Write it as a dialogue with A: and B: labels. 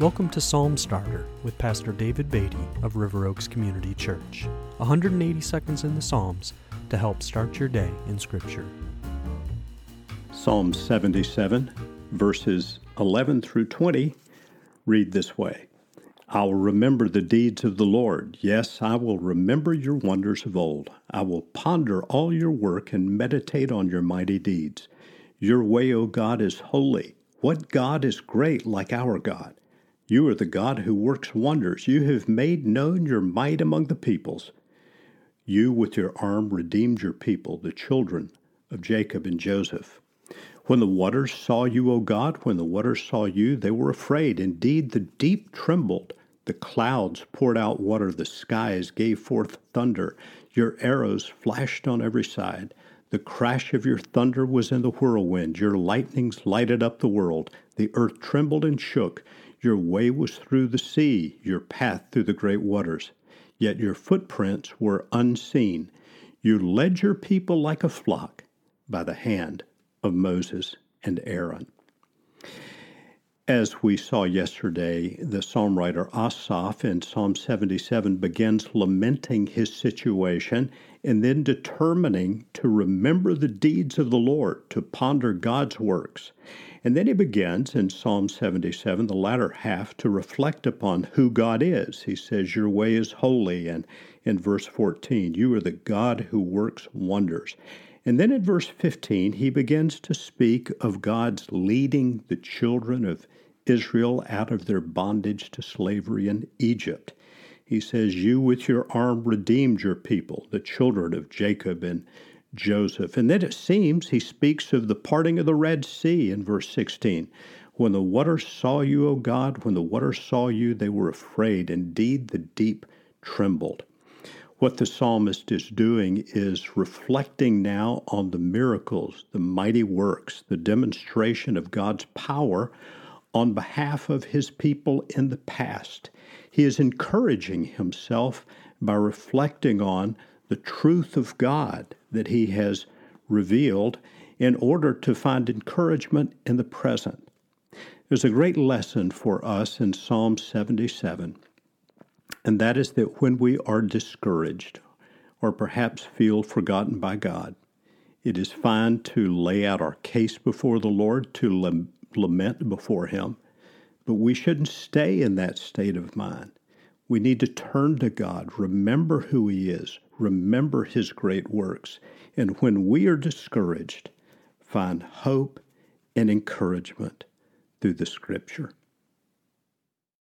A: Welcome to Psalm Starter with Pastor David Beatty of River Oaks Community Church. 180 seconds in the Psalms to help start your day in Scripture.
B: Psalm 77, verses 11 through 20, read this way I will remember the deeds of the Lord. Yes, I will remember your wonders of old. I will ponder all your work and meditate on your mighty deeds. Your way, O God, is holy. What God is great like our God? You are the God who works wonders. You have made known your might among the peoples. You with your arm redeemed your people, the children of Jacob and Joseph. When the waters saw you, O God, when the waters saw you, they were afraid. Indeed, the deep trembled. The clouds poured out water, the skies gave forth thunder. Your arrows flashed on every side. The crash of your thunder was in the whirlwind. Your lightnings lighted up the world. The earth trembled and shook. Your way was through the sea, your path through the great waters. Yet your footprints were unseen. You led your people like a flock by the hand of Moses and Aaron. As we saw yesterday, the psalm writer Asaph in Psalm 77 begins lamenting his situation and then determining to remember the deeds of the Lord, to ponder God's works. And then he begins in Psalm 77, the latter half, to reflect upon who God is. He says, Your way is holy. And in verse 14, You are the God who works wonders. And then in verse 15, he begins to speak of God's leading the children of Israel out of their bondage to slavery in Egypt. He says, You with your arm redeemed your people, the children of Jacob and Joseph. And then it seems he speaks of the parting of the Red Sea in verse 16. When the waters saw you, O God, when the waters saw you, they were afraid. Indeed, the deep trembled. What the psalmist is doing is reflecting now on the miracles, the mighty works, the demonstration of God's power on behalf of his people in the past. He is encouraging himself by reflecting on the truth of God that He has revealed in order to find encouragement in the present. There's a great lesson for us in Psalm 77, and that is that when we are discouraged or perhaps feel forgotten by God, it is fine to lay out our case before the Lord, to lament before Him, but we shouldn't stay in that state of mind. We need to turn to God, remember who He is, remember His great works, and when we are discouraged, find hope and encouragement through the Scripture.